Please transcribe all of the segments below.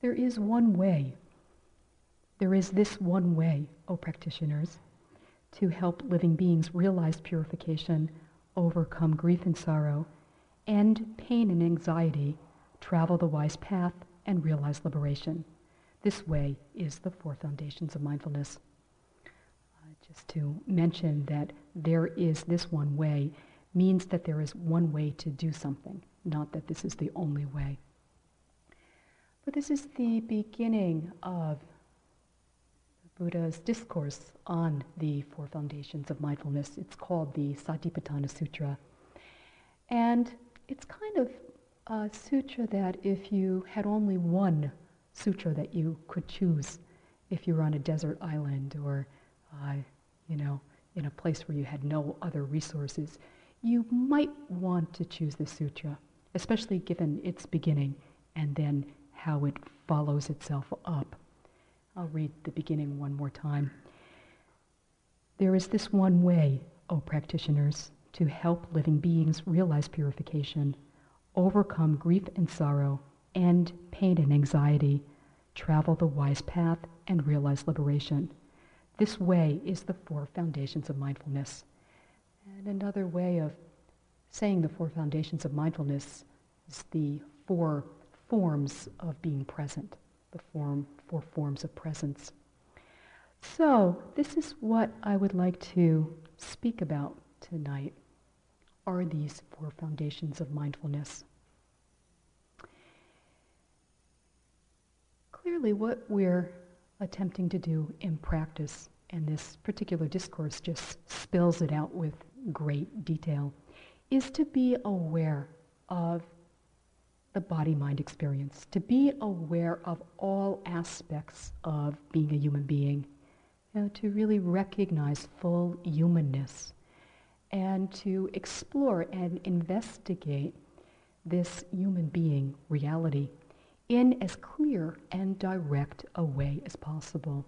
There is one way. There is this one way, O practitioners, to help living beings realize purification, overcome grief and sorrow, end pain and anxiety, travel the wise path, and realize liberation. This way is the four foundations of mindfulness. Uh, just to mention that there is this one way means that there is one way to do something, not that this is the only way. But this is the beginning of Buddha's discourse on the four foundations of mindfulness. It's called the Satipatthana Sutra. And it's kind of a sutra that if you had only one sutra that you could choose, if you were on a desert island or, uh, you know, in a place where you had no other resources, you might want to choose this sutra, especially given its beginning and then how it follows itself up. I'll read the beginning one more time. There is this one way, O practitioners, to help living beings realize purification, overcome grief and sorrow, end pain and anxiety, travel the wise path, and realize liberation. This way is the four foundations of mindfulness. And another way of saying the four foundations of mindfulness is the four forms of being present, the form, four forms of presence. So, this is what I would like to speak about tonight are these four foundations of mindfulness. Clearly, what we're attempting to do in practice, and this particular discourse just spills it out with great detail, is to be aware of the body mind experience, to be aware of all aspects of being a human being, you know, to really recognize full humanness, and to explore and investigate this human being reality in as clear and direct a way as possible.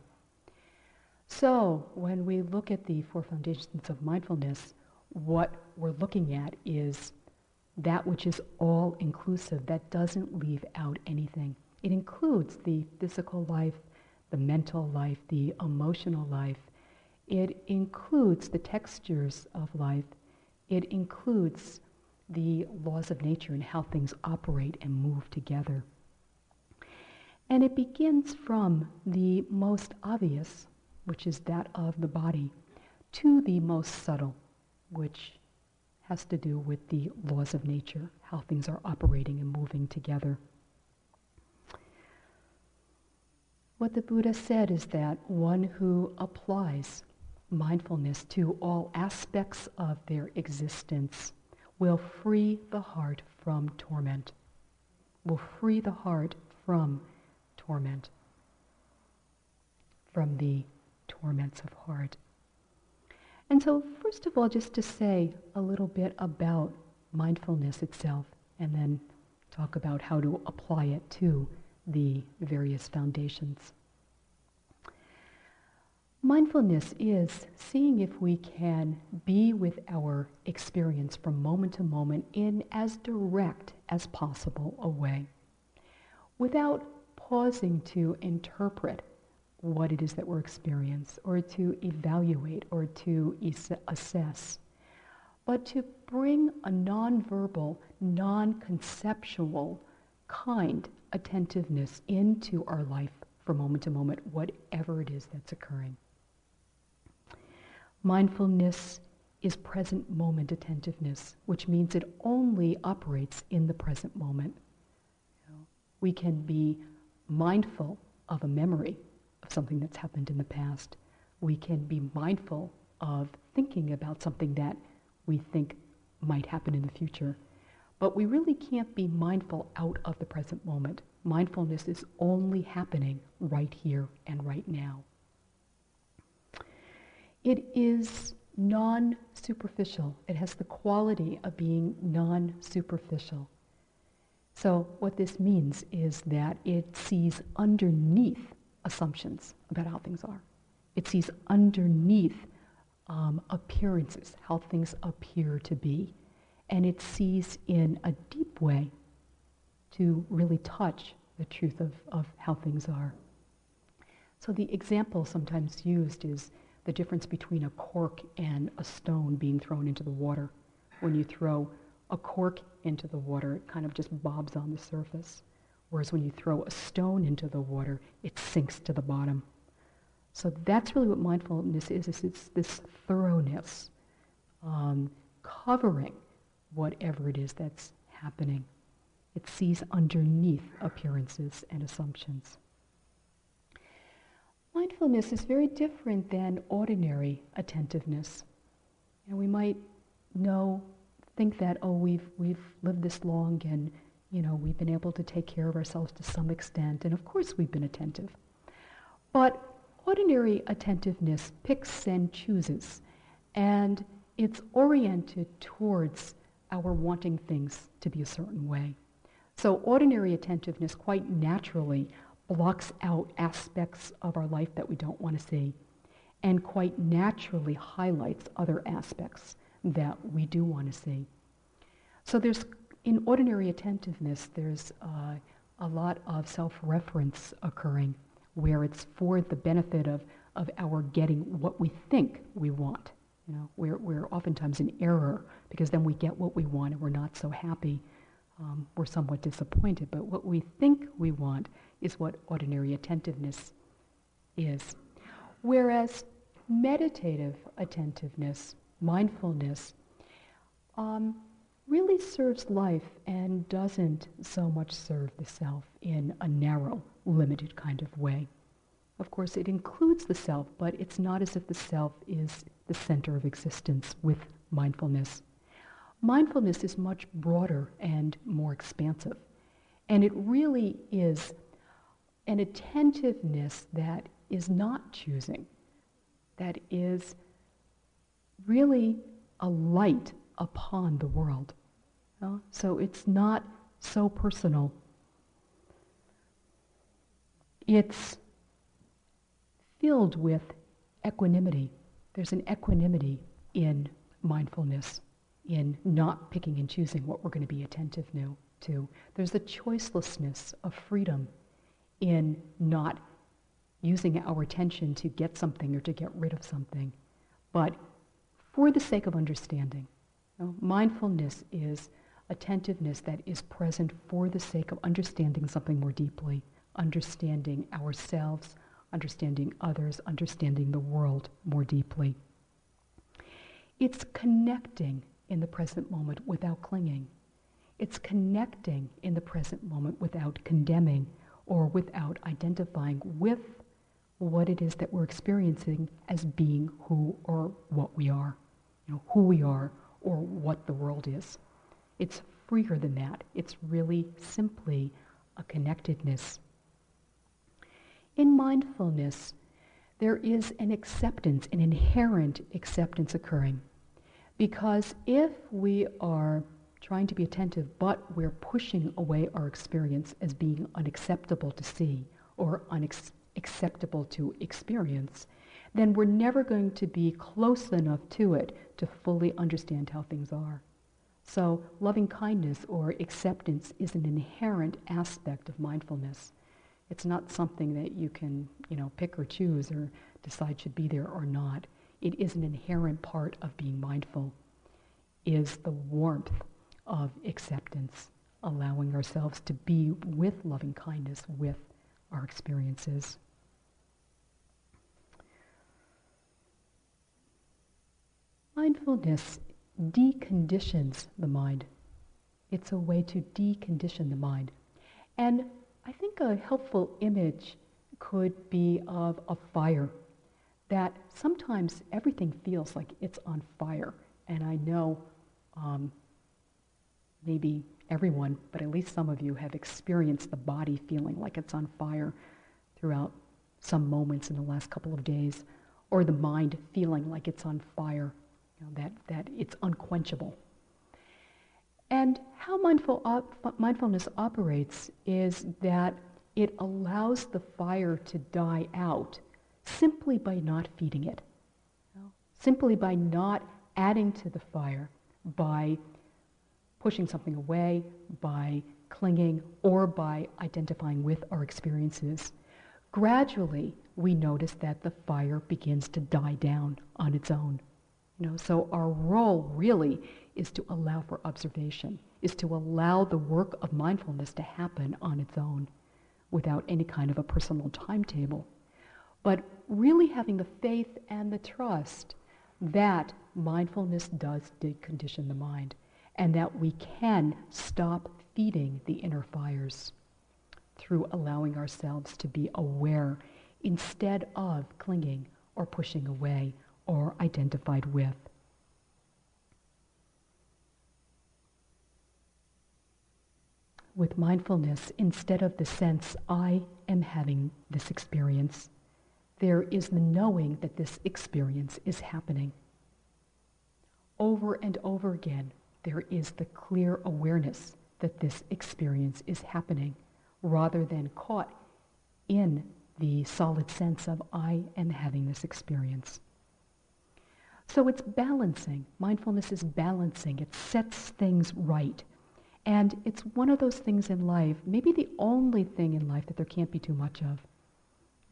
So, when we look at the four foundations of mindfulness, what we're looking at is that which is all inclusive, that doesn't leave out anything. It includes the physical life, the mental life, the emotional life. It includes the textures of life. It includes the laws of nature and how things operate and move together. And it begins from the most obvious, which is that of the body, to the most subtle, which has to do with the laws of nature, how things are operating and moving together. What the Buddha said is that one who applies mindfulness to all aspects of their existence will free the heart from torment, will free the heart from torment, from the torments of heart. And so, first of all, just to say a little bit about mindfulness itself, and then talk about how to apply it to the various foundations. Mindfulness is seeing if we can be with our experience from moment to moment in as direct as possible a way without pausing to interpret what it is that we're experiencing or to evaluate or to es- assess, but to bring a nonverbal, non-conceptual kind attentiveness into our life from moment to moment, whatever it is that's occurring. Mindfulness is present moment attentiveness, which means it only operates in the present moment. We can be mindful of a memory of something that's happened in the past. We can be mindful of thinking about something that we think might happen in the future. But we really can't be mindful out of the present moment. Mindfulness is only happening right here and right now. It is non superficial, it has the quality of being non superficial. So, what this means is that it sees underneath assumptions about how things are. It sees underneath um, appearances, how things appear to be. And it sees in a deep way to really touch the truth of, of how things are. So the example sometimes used is the difference between a cork and a stone being thrown into the water. When you throw a cork into the water, it kind of just bobs on the surface. Whereas when you throw a stone into the water, it sinks to the bottom. So that's really what mindfulness is, is it's this thoroughness, um, covering whatever it is that's happening. It sees underneath appearances and assumptions. Mindfulness is very different than ordinary attentiveness. And we might know, think that, oh, we've, we've lived this long and, you know, we've been able to take care of ourselves to some extent. And of course we've been attentive. But ordinary attentiveness picks and chooses. And it's oriented towards our wanting things to be a certain way. So ordinary attentiveness quite naturally blocks out aspects of our life that we don't want to see and quite naturally highlights other aspects that we do want to see. So there's, in ordinary attentiveness, there's uh, a lot of self-reference occurring where it's for the benefit of, of our getting what we think we want. You know, we're, we're oftentimes in error because then we get what we want and we're not so happy. Um, we're somewhat disappointed. But what we think we want is what ordinary attentiveness is. Whereas meditative attentiveness, mindfulness, um, really serves life and doesn't so much serve the self in a narrow, limited kind of way. Of course, it includes the self, but it's not as if the self is the center of existence with mindfulness. Mindfulness is much broader and more expansive. And it really is an attentiveness that is not choosing, that is really a light upon the world. So it's not so personal. It's filled with equanimity. There's an equanimity in mindfulness, in not picking and choosing what we're going to be attentive to. There's a choicelessness of freedom in not using our attention to get something or to get rid of something, but for the sake of understanding. You know, mindfulness is attentiveness that is present for the sake of understanding something more deeply, understanding ourselves, understanding others, understanding the world more deeply. It's connecting in the present moment without clinging. It's connecting in the present moment without condemning or without identifying with what it is that we're experiencing as being who or what we are, you know, who we are or what the world is. It's freer than that. It's really simply a connectedness. In mindfulness, there is an acceptance, an inherent acceptance occurring. Because if we are trying to be attentive, but we're pushing away our experience as being unacceptable to see or unacceptable to experience, then we're never going to be close enough to it to fully understand how things are. So loving kindness or acceptance is an inherent aspect of mindfulness. It's not something that you can, you know, pick or choose or decide should be there or not. It is an inherent part of being mindful, is the warmth of acceptance, allowing ourselves to be with loving kindness with our experiences. Mindfulness deconditions the mind. It's a way to decondition the mind. And I think a helpful image could be of a fire, that sometimes everything feels like it's on fire. And I know um, maybe everyone, but at least some of you have experienced the body feeling like it's on fire throughout some moments in the last couple of days, or the mind feeling like it's on fire, know, that, that it's unquenchable. And how mindful op- mindfulness operates is that it allows the fire to die out simply by not feeding it, know? simply by not adding to the fire, by pushing something away, by clinging or by identifying with our experiences, gradually we notice that the fire begins to die down on its own. You know, so our role really is to allow for observation, is to allow the work of mindfulness to happen on its own without any kind of a personal timetable. But really having the faith and the trust that mindfulness does decondition the mind and that we can stop feeding the inner fires through allowing ourselves to be aware instead of clinging or pushing away or identified with. With mindfulness, instead of the sense, I am having this experience, there is the knowing that this experience is happening. Over and over again, there is the clear awareness that this experience is happening rather than caught in the solid sense of I am having this experience. So it's balancing. Mindfulness is balancing. It sets things right. And it's one of those things in life, maybe the only thing in life that there can't be too much of.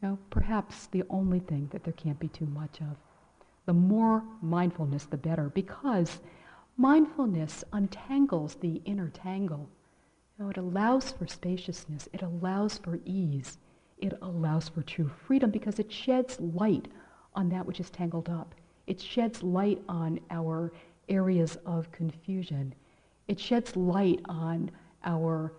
You know, perhaps the only thing that there can't be too much of. The more mindfulness, the better, because mindfulness untangles the inner tangle. You know, it allows for spaciousness. It allows for ease. It allows for true freedom because it sheds light on that which is tangled up. It sheds light on our areas of confusion. It sheds light on our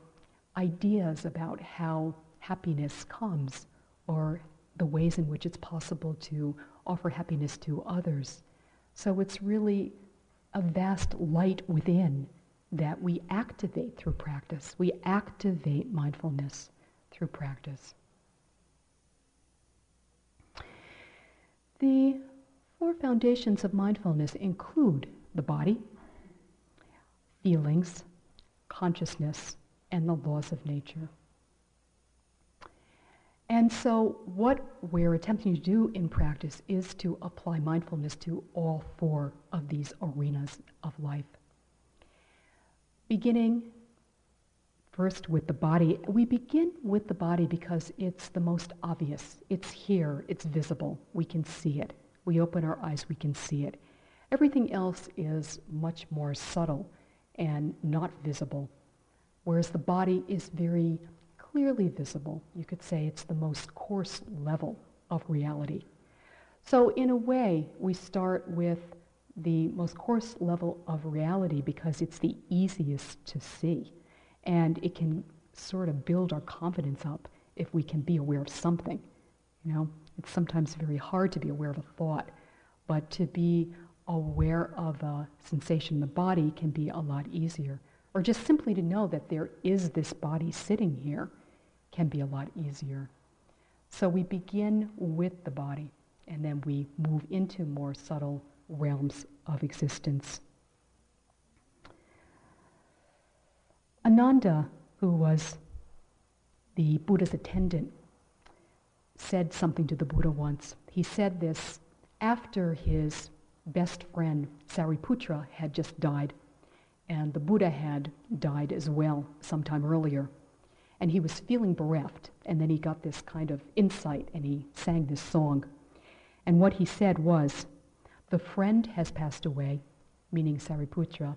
ideas about how happiness comes or the ways in which it's possible to offer happiness to others. So it's really a vast light within that we activate through practice. We activate mindfulness through practice. The four foundations of mindfulness include the body, feelings, consciousness, and the laws of nature. And so, what we're attempting to do in practice is to apply mindfulness to all four of these arenas of life. Beginning first with the body, we begin with the body because it's the most obvious. It's here, it's visible, we can see it. We open our eyes, we can see it. Everything else is much more subtle and not visible, whereas the body is very clearly visible. You could say it's the most coarse level of reality. So, in a way, we start with the most coarse level of reality because it's the easiest to see. And it can sort of build our confidence up if we can be aware of something. You know, it's sometimes very hard to be aware of a thought, but to be aware of a sensation in the body can be a lot easier. Or just simply to know that there is this body sitting here can be a lot easier. So we begin with the body and then we move into more subtle realms of existence. Ananda, who was the Buddha's attendant, said something to the Buddha once. He said this after his best friend Sariputra had just died, and the Buddha had died as well sometime earlier. And he was feeling bereft, and then he got this kind of insight, and he sang this song. And what he said was, The friend has passed away, meaning Sariputra.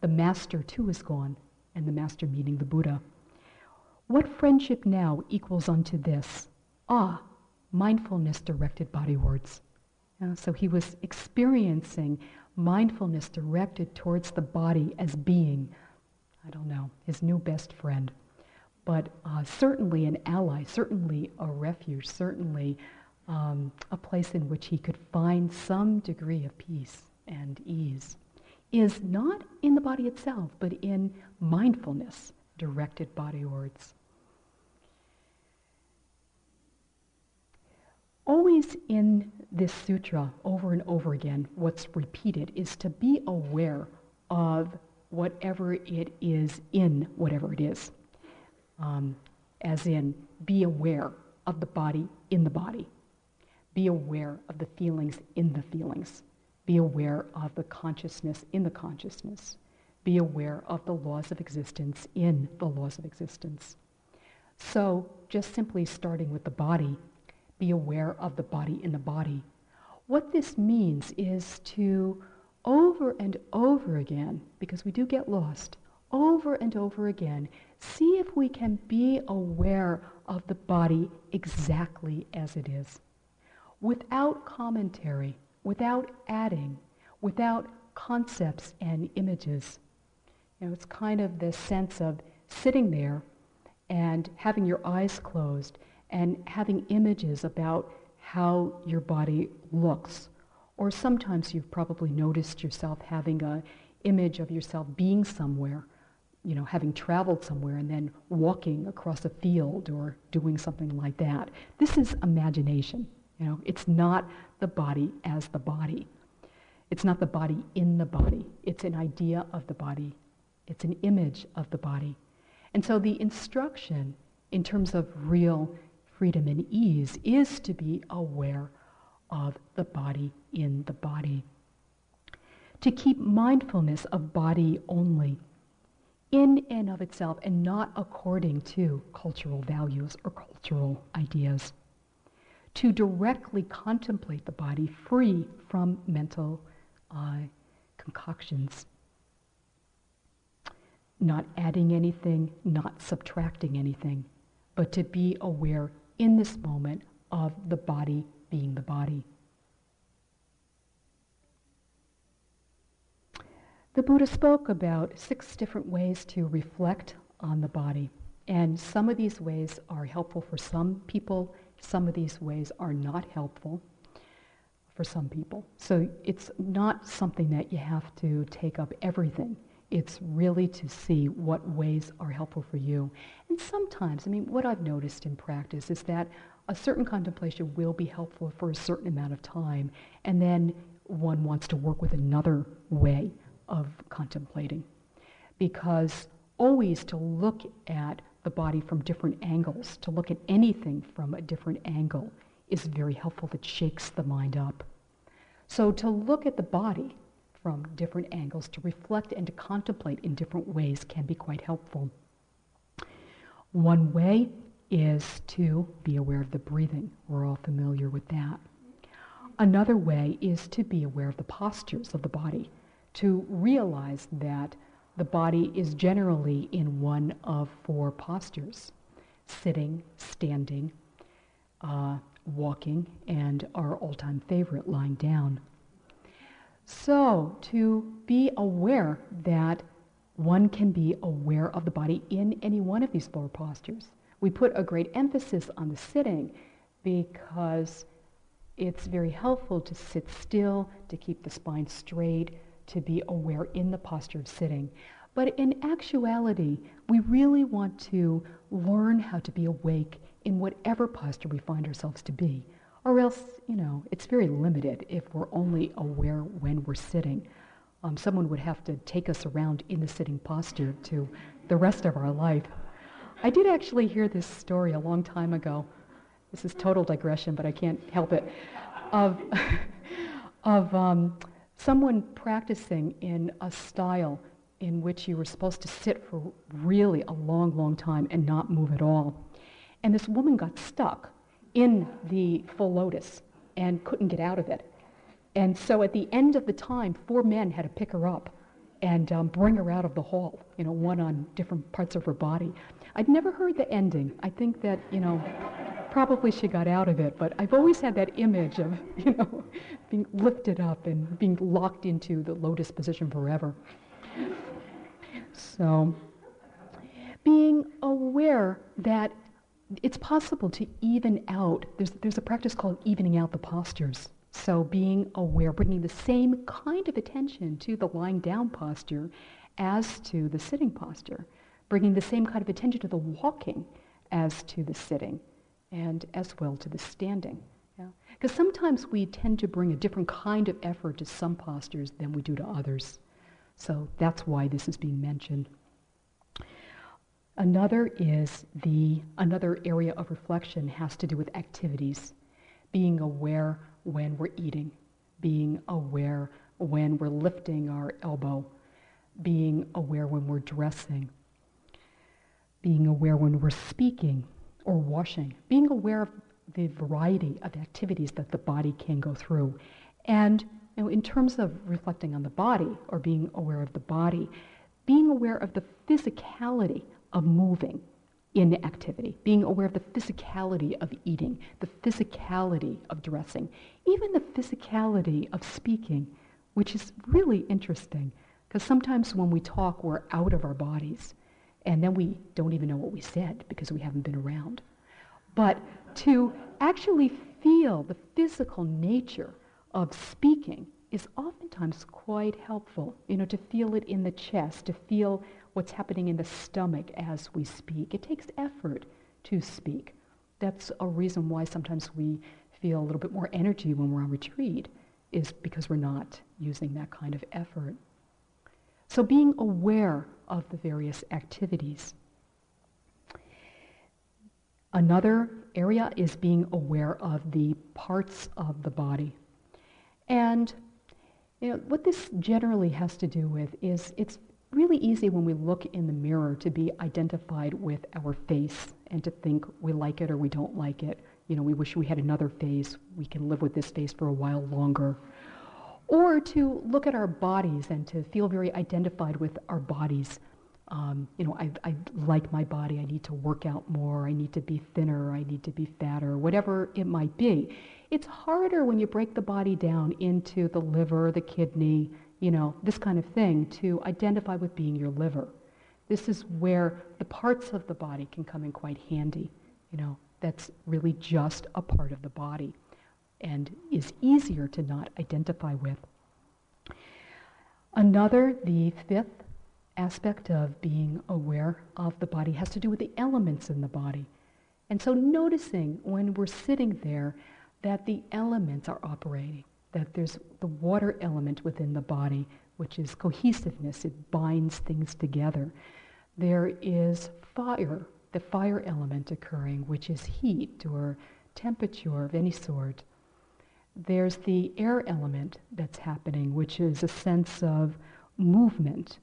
The master too is gone, and the master meaning the Buddha. What friendship now equals unto this? Ah, mindfulness directed body words. Uh, so he was experiencing mindfulness directed towards the body as being, I don't know, his new best friend. But uh, certainly an ally, certainly a refuge, certainly um, a place in which he could find some degree of peace and ease, is not in the body itself, but in mindfulness directed body words. In this sutra, over and over again, what's repeated is to be aware of whatever it is in whatever it is. Um, as in, be aware of the body in the body. Be aware of the feelings in the feelings. Be aware of the consciousness in the consciousness. be aware of the laws of existence in the laws of existence. So, just simply starting with the body, be aware of the body in the body. What this means is to over and over again, because we do get lost, over and over again, see if we can be aware of the body exactly as it is, without commentary, without adding, without concepts and images. You know, it's kind of this sense of sitting there and having your eyes closed and having images about how your body looks. Or sometimes you've probably noticed yourself having an image of yourself being somewhere, you know, having traveled somewhere and then walking across a field or doing something like that. This is imagination. You know, it's not the body as the body. It's not the body in the body. It's an idea of the body it's an image of the body. And so the instruction in terms of real freedom and ease is to be aware of the body in the body. To keep mindfulness of body only in and of itself and not according to cultural values or cultural ideas. To directly contemplate the body free from mental uh, concoctions not adding anything, not subtracting anything, but to be aware in this moment of the body being the body. The Buddha spoke about six different ways to reflect on the body. And some of these ways are helpful for some people, some of these ways are not helpful for some people. So it's not something that you have to take up everything. It's really to see what ways are helpful for you. And sometimes, I mean, what I've noticed in practice is that a certain contemplation will be helpful for a certain amount of time, and then one wants to work with another way of contemplating. Because always to look at the body from different angles, to look at anything from a different angle, is very helpful. It shakes the mind up. So to look at the body from different angles, to reflect and to contemplate in different ways can be quite helpful. One way is to be aware of the breathing. We're all familiar with that. Another way is to be aware of the postures of the body, to realize that the body is generally in one of four postures sitting, standing, uh, walking, and our all time favorite, lying down. So, to be aware that one can be aware of the body in any one of these four postures. We put a great emphasis on the sitting because it's very helpful to sit still, to keep the spine straight, to be aware in the posture of sitting. But in actuality, we really want to learn how to be awake in whatever posture we find ourselves to be. Or else, you know, it's very limited if we're only aware when we're sitting. Um, someone would have to take us around in the sitting posture to the rest of our life. I did actually hear this story a long time ago. This is total digression, but I can't help it. Of, of um, someone practicing in a style in which you were supposed to sit for really a long, long time and not move at all. And this woman got stuck in the full lotus and couldn't get out of it. And so at the end of the time, four men had to pick her up and um, bring her out of the hall, you know, one on different parts of her body. I'd never heard the ending. I think that, you know, probably she got out of it, but I've always had that image of, you know, being lifted up and being locked into the lotus position forever. So, being aware that it's possible to even out. There's, there's a practice called evening out the postures. So being aware, bringing the same kind of attention to the lying down posture as to the sitting posture, bringing the same kind of attention to the walking as to the sitting, and as well to the standing. Because sometimes we tend to bring a different kind of effort to some postures than we do to others. So that's why this is being mentioned. Another is the, another area of reflection has to do with activities, being aware when we're eating, being aware when we're lifting our elbow, being aware when we're dressing, being aware when we're speaking or washing, being aware of the variety of activities that the body can go through. And you know, in terms of reflecting on the body or being aware of the body, being aware of the physicality of moving in activity, being aware of the physicality of eating, the physicality of dressing, even the physicality of speaking, which is really interesting because sometimes when we talk, we're out of our bodies and then we don't even know what we said because we haven't been around. But to actually feel the physical nature of speaking is oftentimes quite helpful. You know, to feel it in the chest, to feel what's happening in the stomach as we speak. It takes effort to speak. That's a reason why sometimes we feel a little bit more energy when we're on retreat, is because we're not using that kind of effort. So being aware of the various activities. Another area is being aware of the parts of the body. And you know, what this generally has to do with is it's really easy when we look in the mirror to be identified with our face and to think we like it or we don't like it. You know, we wish we had another face. We can live with this face for a while longer. Or to look at our bodies and to feel very identified with our bodies um, you know, I, I like my body, I need to work out more, I need to be thinner, I need to be fatter, whatever it might be. It's harder when you break the body down into the liver, the kidney, you know, this kind of thing to identify with being your liver. This is where the parts of the body can come in quite handy. You know, that's really just a part of the body and is easier to not identify with. Another, the fifth aspect of being aware of the body has to do with the elements in the body. And so noticing when we're sitting there that the elements are operating, that there's the water element within the body, which is cohesiveness, it binds things together. There is fire, the fire element occurring, which is heat or temperature of any sort. There's the air element that's happening, which is a sense of movement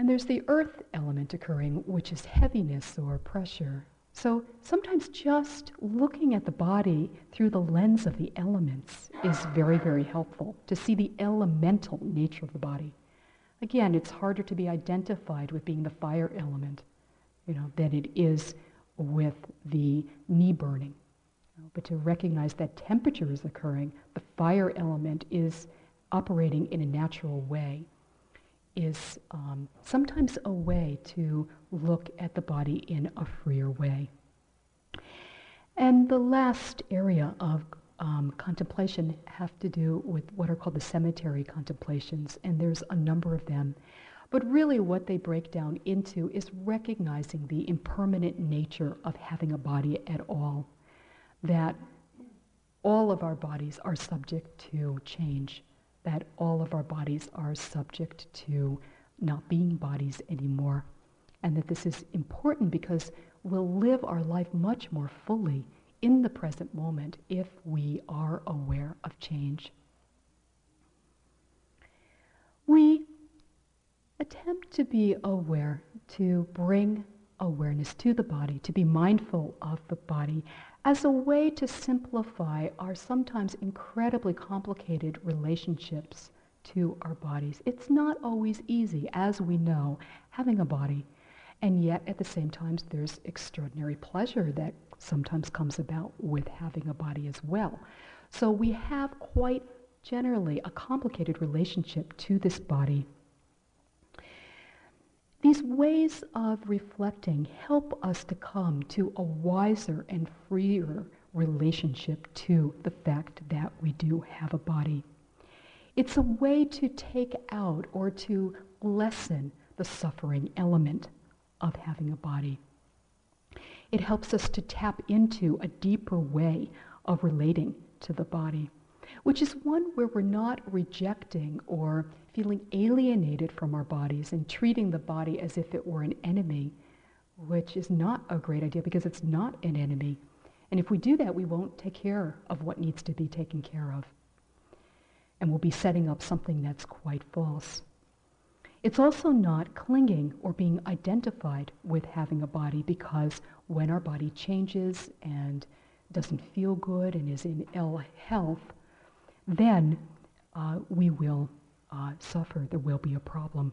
and there's the earth element occurring, which is heaviness or pressure. So sometimes just looking at the body through the lens of the elements is very, very helpful to see the elemental nature of the body. Again, it's harder to be identified with being the fire element, you know, than it is with the knee burning. You know, but to recognize that temperature is occurring, the fire element is operating in a natural way is um, sometimes a way to look at the body in a freer way. And the last area of um, contemplation have to do with what are called the cemetery contemplations, and there's a number of them. But really what they break down into is recognizing the impermanent nature of having a body at all, that all of our bodies are subject to change that all of our bodies are subject to not being bodies anymore. And that this is important because we'll live our life much more fully in the present moment if we are aware of change. We attempt to be aware, to bring awareness to the body, to be mindful of the body as a way to simplify our sometimes incredibly complicated relationships to our bodies. It's not always easy, as we know, having a body. And yet, at the same time, there's extraordinary pleasure that sometimes comes about with having a body as well. So we have quite generally a complicated relationship to this body these ways of reflecting help us to come to a wiser and freer relationship to the fact that we do have a body. It's a way to take out or to lessen the suffering element of having a body. It helps us to tap into a deeper way of relating to the body, which is one where we're not rejecting or feeling alienated from our bodies and treating the body as if it were an enemy, which is not a great idea because it's not an enemy. And if we do that, we won't take care of what needs to be taken care of. And we'll be setting up something that's quite false. It's also not clinging or being identified with having a body because when our body changes and doesn't feel good and is in ill health, then uh, we will uh, suffer. There will be a problem.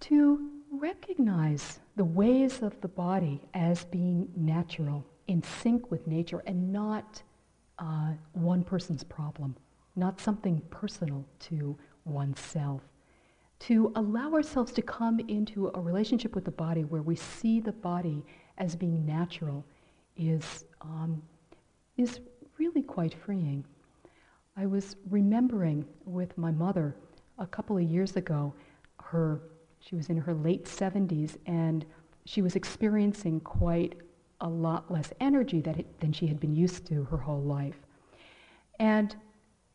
To recognize the ways of the body as being natural, in sync with nature, and not uh, one person's problem, not something personal to oneself. To allow ourselves to come into a relationship with the body where we see the body as being natural is, um, is really quite freeing. I was remembering with my mother a couple of years ago, her, she was in her late 70s and she was experiencing quite a lot less energy it, than she had been used to her whole life. And,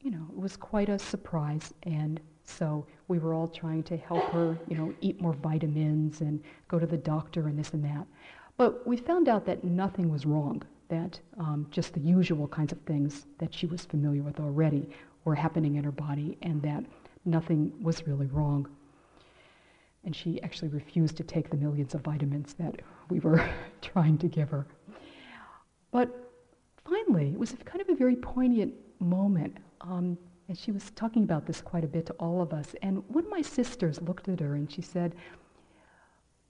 you know, it was quite a surprise. And so we were all trying to help her, you know, eat more vitamins and go to the doctor and this and that. But we found out that nothing was wrong, that um, just the usual kinds of things that she was familiar with already were happening in her body and that nothing was really wrong. And she actually refused to take the millions of vitamins that we were trying to give her. But finally, it was kind of a very poignant moment. Um, and she was talking about this quite a bit to all of us. And one of my sisters looked at her and she said,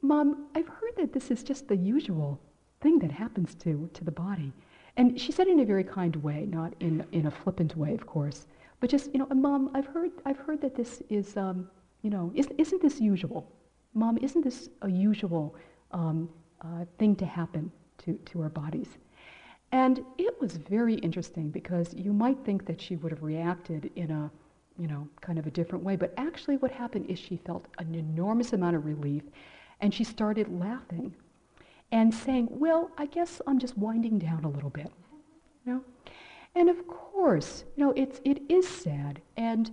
Mom, I've heard that this is just the usual thing that happens to, to the body. And she said it in a very kind way, not in, in a flippant way, of course, but just, you know, Mom, I've heard, I've heard that this is, um, you know, isn't, isn't this usual? Mom, isn't this a usual um, uh, thing to happen to, to our bodies? And it was very interesting because you might think that she would have reacted in a, you know, kind of a different way. But actually, what happened is she felt an enormous amount of relief and she started laughing and saying, Well, I guess I'm just winding down a little bit. You know? And of course, you know, it's, it is sad. And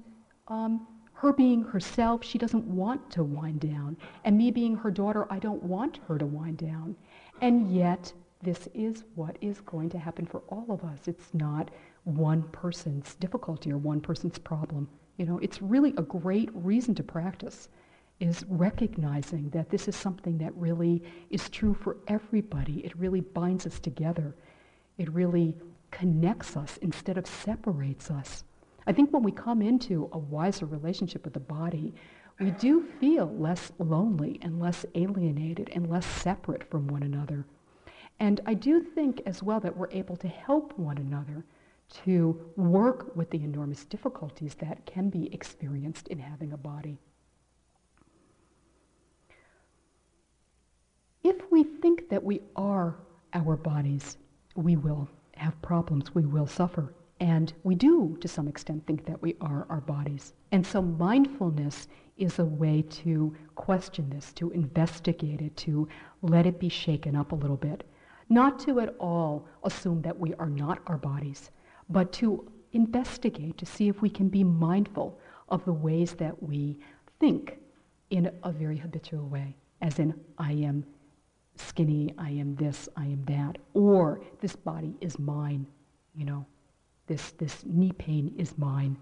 um, her being herself, she doesn't want to wind down. And me being her daughter, I don't want her to wind down. And yet, this is what is going to happen for all of us. It's not one person's difficulty or one person's problem. You know, it's really a great reason to practice is recognizing that this is something that really is true for everybody. It really binds us together. It really connects us instead of separates us. I think when we come into a wiser relationship with the body, we do feel less lonely and less alienated and less separate from one another. And I do think as well that we're able to help one another to work with the enormous difficulties that can be experienced in having a body. If we think that we are our bodies, we will have problems, we will suffer. And we do, to some extent, think that we are our bodies. And so mindfulness is a way to question this, to investigate it, to let it be shaken up a little bit. Not to at all assume that we are not our bodies, but to investigate, to see if we can be mindful of the ways that we think in a very habitual way, as in, I am skinny, I am this, I am that, or this body is mine, you know, this, this knee pain is mine.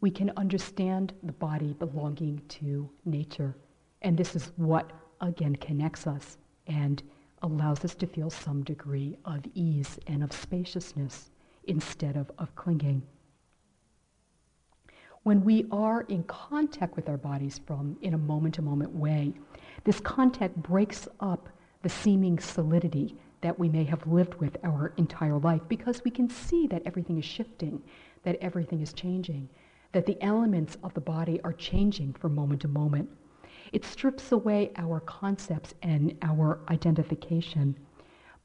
We can understand the body belonging to nature. And this is what, again, connects us and allows us to feel some degree of ease and of spaciousness instead of, of clinging when we are in contact with our bodies from in a moment-to-moment way, this contact breaks up the seeming solidity that we may have lived with our entire life because we can see that everything is shifting, that everything is changing, that the elements of the body are changing from moment to moment. It strips away our concepts and our identification.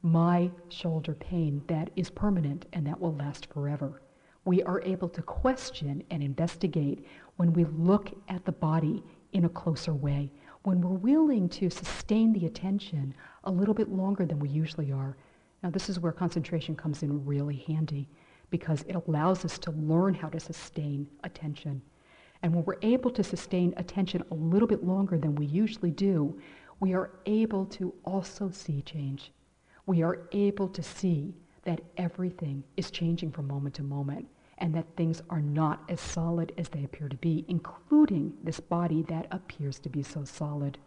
My shoulder pain, that is permanent and that will last forever we are able to question and investigate when we look at the body in a closer way, when we're willing to sustain the attention a little bit longer than we usually are. Now, this is where concentration comes in really handy because it allows us to learn how to sustain attention. And when we're able to sustain attention a little bit longer than we usually do, we are able to also see change. We are able to see that everything is changing from moment to moment and that things are not as solid as they appear to be, including this body that appears to be so solid.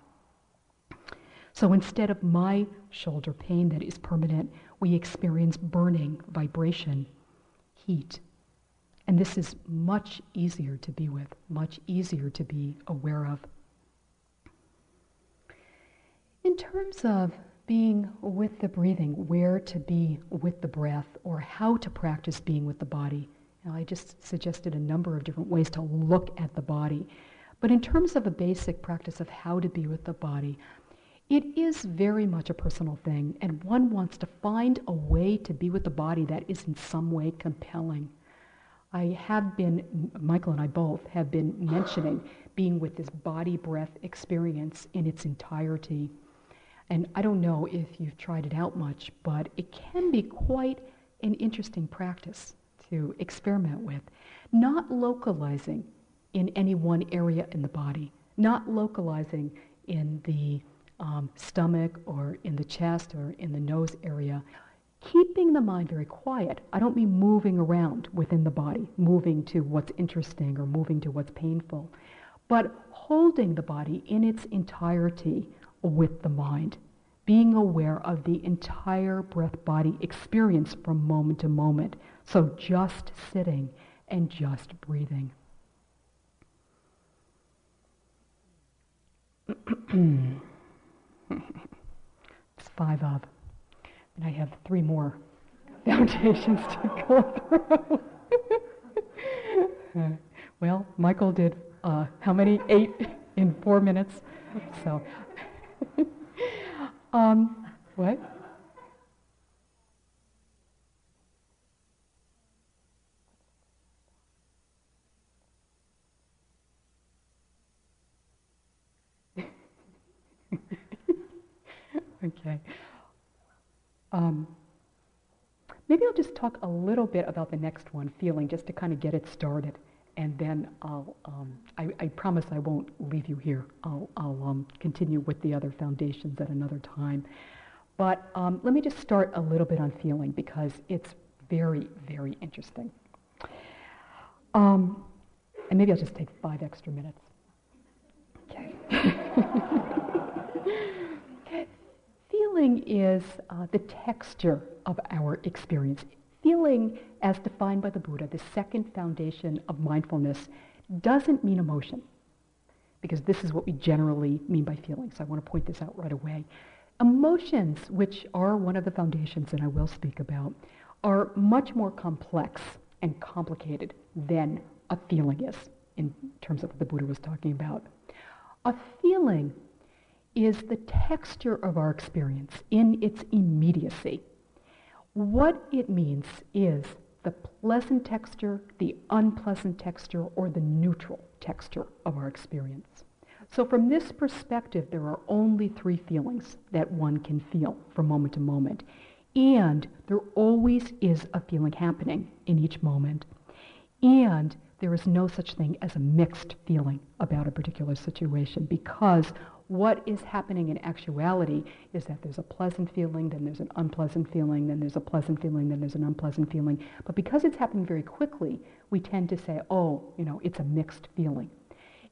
So instead of my shoulder pain that is permanent, we experience burning, vibration, heat. And this is much easier to be with, much easier to be aware of. In terms of being with the breathing, where to be with the breath, or how to practice being with the body, now, I just suggested a number of different ways to look at the body. But in terms of a basic practice of how to be with the body, it is very much a personal thing, and one wants to find a way to be with the body that is in some way compelling. I have been, Michael and I both have been mentioning being with this body breath experience in its entirety. And I don't know if you've tried it out much, but it can be quite an interesting practice to experiment with. Not localizing in any one area in the body, not localizing in the um, stomach or in the chest or in the nose area. Keeping the mind very quiet. I don't mean moving around within the body, moving to what's interesting or moving to what's painful, but holding the body in its entirety with the mind, being aware of the entire breath body experience from moment to moment. So just sitting and just breathing. it's five of. And I have three more foundations to go through. well, Michael did uh, how many? Eight in four minutes. So, um, what? Okay. Um, maybe I'll just talk a little bit about the next one, feeling, just to kind of get it started. And then I'll, um, I, I, promise I won't leave you here. I'll, I'll um, continue with the other foundations at another time. But um, let me just start a little bit on feeling because it's very, very interesting. Um, and maybe I'll just take five extra minutes. Okay. Feeling is uh, the texture of our experience. Feeling, as defined by the Buddha, the second foundation of mindfulness, doesn't mean emotion, because this is what we generally mean by feeling. So I want to point this out right away. Emotions, which are one of the foundations that I will speak about, are much more complex and complicated than a feeling is in terms of what the Buddha was talking about. A feeling is the texture of our experience in its immediacy. What it means is the pleasant texture, the unpleasant texture, or the neutral texture of our experience. So, from this perspective, there are only three feelings that one can feel from moment to moment. And there always is a feeling happening in each moment. And there is no such thing as a mixed feeling about a particular situation because what is happening in actuality is that there's a pleasant feeling, then there's an unpleasant feeling, then there's a pleasant feeling, then there's an unpleasant feeling. But because it's happening very quickly, we tend to say, oh, you know, it's a mixed feeling.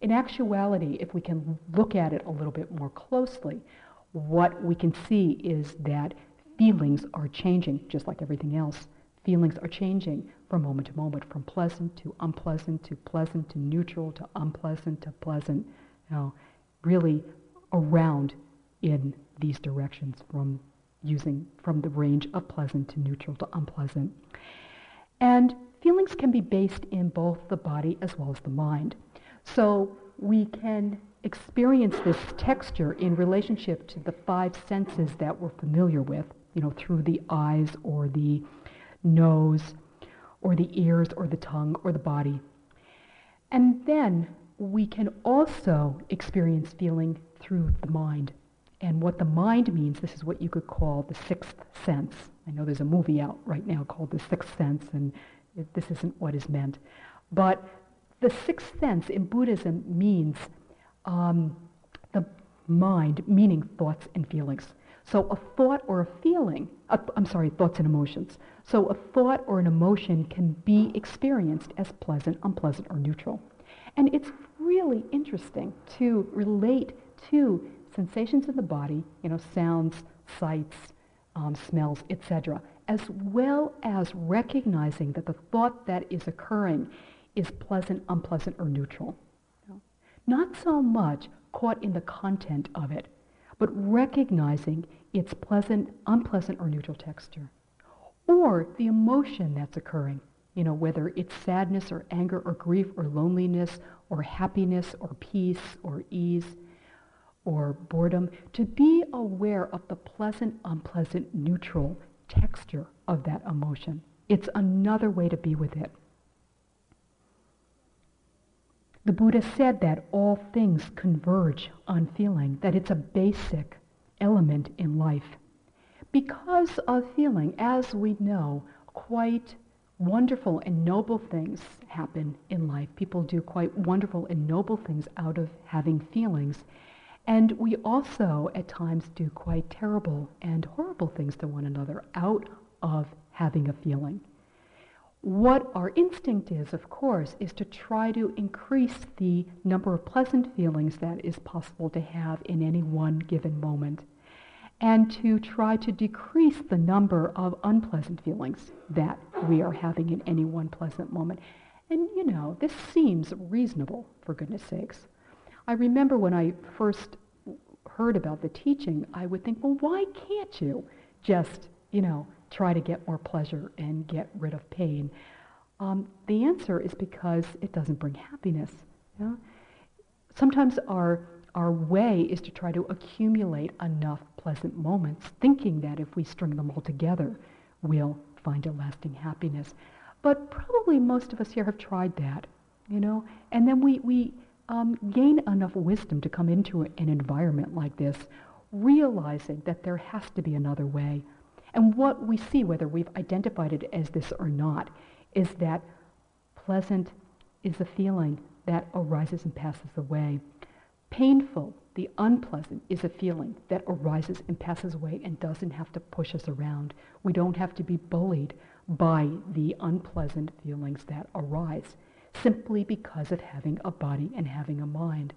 In actuality, if we can look at it a little bit more closely, what we can see is that feelings are changing, just like everything else. Feelings are changing from moment to moment, from pleasant to unpleasant to pleasant to neutral to unpleasant to pleasant. You know, really around in these directions from using from the range of pleasant to neutral to unpleasant. And feelings can be based in both the body as well as the mind. So we can experience this texture in relationship to the five senses that we're familiar with, you know, through the eyes or the nose or the ears or the tongue or the body. And then we can also experience feeling through the mind. And what the mind means, this is what you could call the sixth sense. I know there's a movie out right now called The Sixth Sense, and it, this isn't what is meant. But the sixth sense in Buddhism means um, the mind, meaning thoughts and feelings. So a thought or a feeling, uh, I'm sorry, thoughts and emotions. So a thought or an emotion can be experienced as pleasant, unpleasant, or neutral. And it's really interesting to relate to sensations in the body, you know, sounds, sights, um, smells, etc., as well as recognizing that the thought that is occurring is pleasant, unpleasant, or neutral. Not so much caught in the content of it, but recognizing its pleasant, unpleasant, or neutral texture. Or the emotion that's occurring, you know, whether it's sadness or anger or grief or loneliness or happiness or peace or ease or boredom, to be aware of the pleasant, unpleasant, neutral texture of that emotion. It's another way to be with it. The Buddha said that all things converge on feeling, that it's a basic element in life. Because of feeling, as we know, quite wonderful and noble things happen in life. People do quite wonderful and noble things out of having feelings. And we also, at times, do quite terrible and horrible things to one another out of having a feeling. What our instinct is, of course, is to try to increase the number of pleasant feelings that is possible to have in any one given moment, and to try to decrease the number of unpleasant feelings that we are having in any one pleasant moment. And you know, this seems reasonable, for goodness sakes. I remember when I first heard about the teaching, I would think, well, why can't you just, you know, try to get more pleasure and get rid of pain? Um, the answer is because it doesn't bring happiness. Yeah? Sometimes our, our way is to try to accumulate enough pleasant moments, thinking that if we string them all together, we'll find a lasting happiness. But probably most of us here have tried that, you know, and then we, we um, gain enough wisdom to come into an environment like this, realizing that there has to be another way. And what we see, whether we've identified it as this or not, is that pleasant is a feeling that arises and passes away. Painful, the unpleasant, is a feeling that arises and passes away and doesn't have to push us around. We don't have to be bullied by the unpleasant feelings that arise simply because of having a body and having a mind.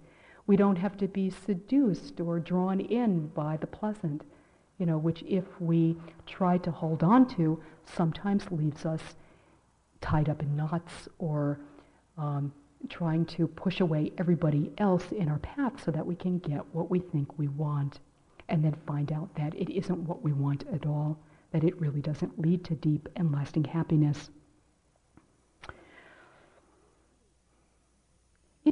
We don't have to be seduced or drawn in by the pleasant, you know, which if we try to hold on to, sometimes leaves us tied up in knots or um, trying to push away everybody else in our path so that we can get what we think we want and then find out that it isn't what we want at all, that it really doesn't lead to deep and lasting happiness.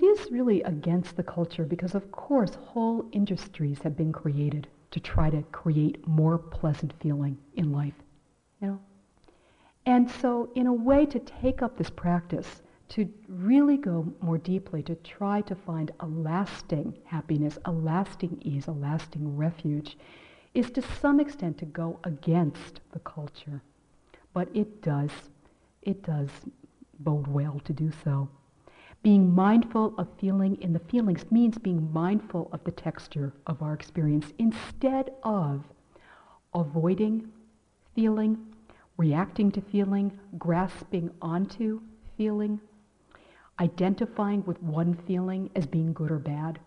It is really against the culture because, of course, whole industries have been created to try to create more pleasant feeling in life. You know? And so, in a way, to take up this practice, to really go more deeply, to try to find a lasting happiness, a lasting ease, a lasting refuge, is to some extent to go against the culture. But it does, it does bode well to do so. Being mindful of feeling in the feelings means being mindful of the texture of our experience instead of avoiding feeling, reacting to feeling, grasping onto feeling, identifying with one feeling as being good or bad.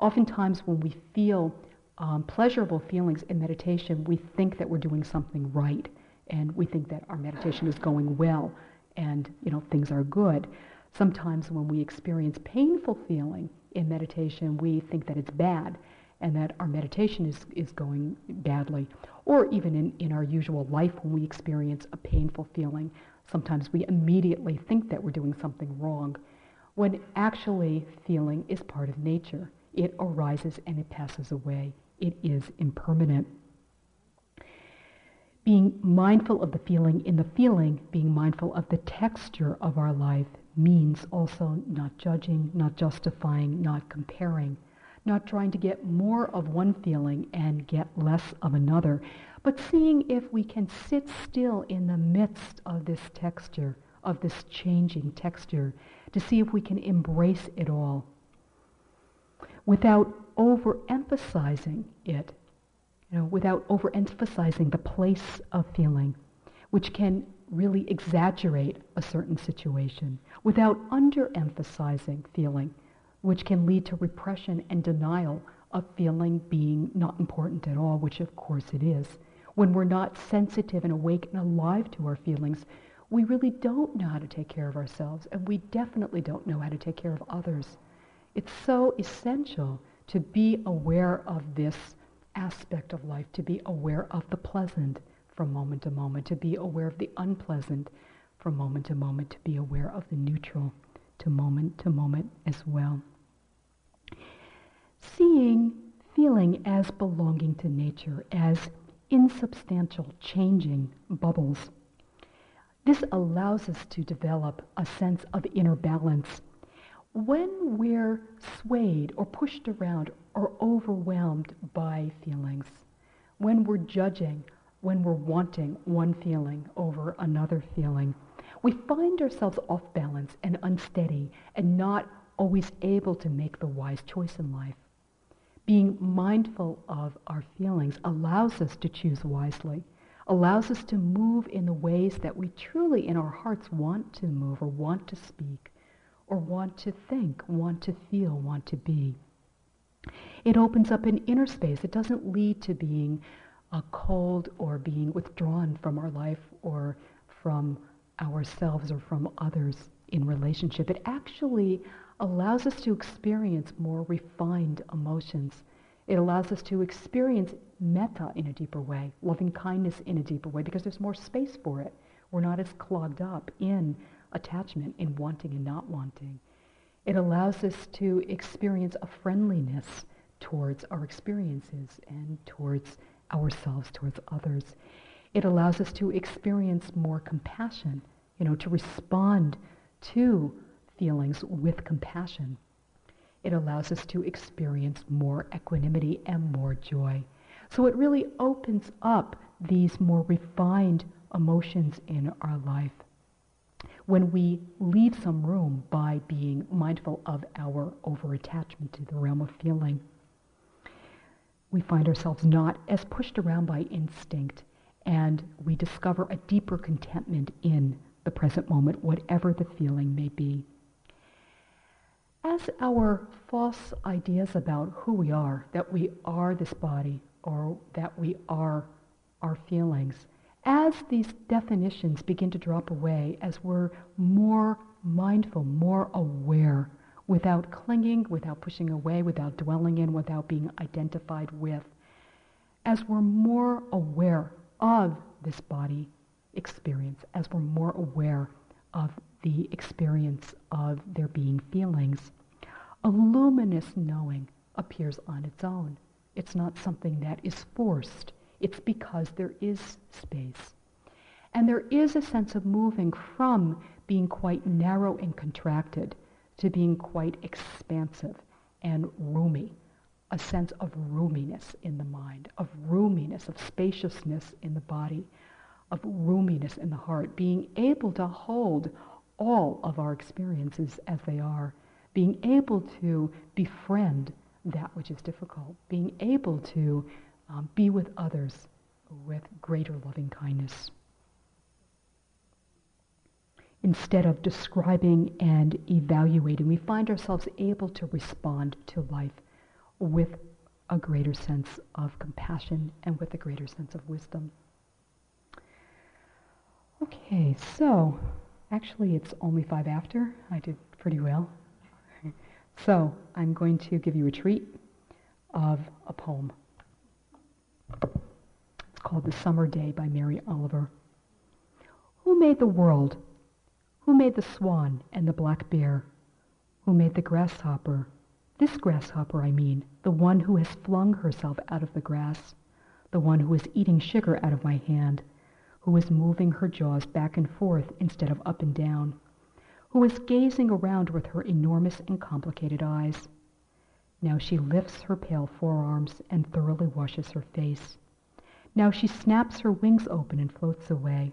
Oftentimes, when we feel um, pleasurable feelings in meditation, we think that we're doing something right, and we think that our meditation is going well, and you know things are good. Sometimes when we experience painful feeling in meditation, we think that it's bad and that our meditation is, is going badly. Or even in, in our usual life when we experience a painful feeling, sometimes we immediately think that we're doing something wrong, when actually feeling is part of nature. It arises and it passes away. It is impermanent. Being mindful of the feeling in the feeling, being mindful of the texture of our life, means also not judging, not justifying, not comparing, not trying to get more of one feeling and get less of another, but seeing if we can sit still in the midst of this texture, of this changing texture, to see if we can embrace it all. without overemphasizing it, you know, without overemphasizing the place of feeling, which can really exaggerate a certain situation, without underemphasizing feeling, which can lead to repression and denial of feeling being not important at all, which of course it is. When we're not sensitive and awake and alive to our feelings, we really don't know how to take care of ourselves, and we definitely don't know how to take care of others. It's so essential to be aware of this aspect of life, to be aware of the pleasant from moment to moment, to be aware of the unpleasant from moment to moment, to be aware of the neutral to moment to moment as well. Seeing feeling as belonging to nature, as insubstantial, changing bubbles. This allows us to develop a sense of inner balance. When we're swayed or pushed around or overwhelmed by feelings, when we're judging, when we're wanting one feeling over another feeling, we find ourselves off balance and unsteady and not always able to make the wise choice in life. Being mindful of our feelings allows us to choose wisely, allows us to move in the ways that we truly in our hearts want to move or want to speak or want to think, want to feel, want to be. It opens up an inner space. It doesn't lead to being uh, cold or being withdrawn from our life or from ourselves or from others in relationship. It actually allows us to experience more refined emotions. It allows us to experience metta in a deeper way, loving kindness in a deeper way, because there's more space for it. We're not as clogged up in attachment, in wanting and not wanting. It allows us to experience a friendliness towards our experiences and towards ourselves, towards others. It allows us to experience more compassion, you know, to respond to feelings with compassion. It allows us to experience more equanimity and more joy. So it really opens up these more refined emotions in our life. When we leave some room by being mindful of our over-attachment to the realm of feeling, we find ourselves not as pushed around by instinct and we discover a deeper contentment in the present moment, whatever the feeling may be. As our false ideas about who we are, that we are this body or that we are our feelings, as these definitions begin to drop away, as we're more mindful, more aware, without clinging, without pushing away, without dwelling in, without being identified with, as we're more aware of this body experience, as we're more aware of the experience of there being feelings, a luminous knowing appears on its own. It's not something that is forced. It's because there is space. And there is a sense of moving from being quite narrow and contracted to being quite expansive and roomy, a sense of roominess in the mind, of roominess, of spaciousness in the body, of roominess in the heart, being able to hold all of our experiences as they are being able to befriend that which is difficult, being able to um, be with others with greater loving kindness. Instead of describing and evaluating, we find ourselves able to respond to life with a greater sense of compassion and with a greater sense of wisdom. Okay, so actually it's only five after. I did pretty well. So I'm going to give you a treat of a poem. It's called The Summer Day by Mary Oliver. Who made the world? Who made the swan and the black bear? Who made the grasshopper? This grasshopper, I mean, the one who has flung herself out of the grass, the one who is eating sugar out of my hand, who is moving her jaws back and forth instead of up and down, who is gazing around with her enormous and complicated eyes. Now she lifts her pale forearms and thoroughly washes her face. Now she snaps her wings open and floats away.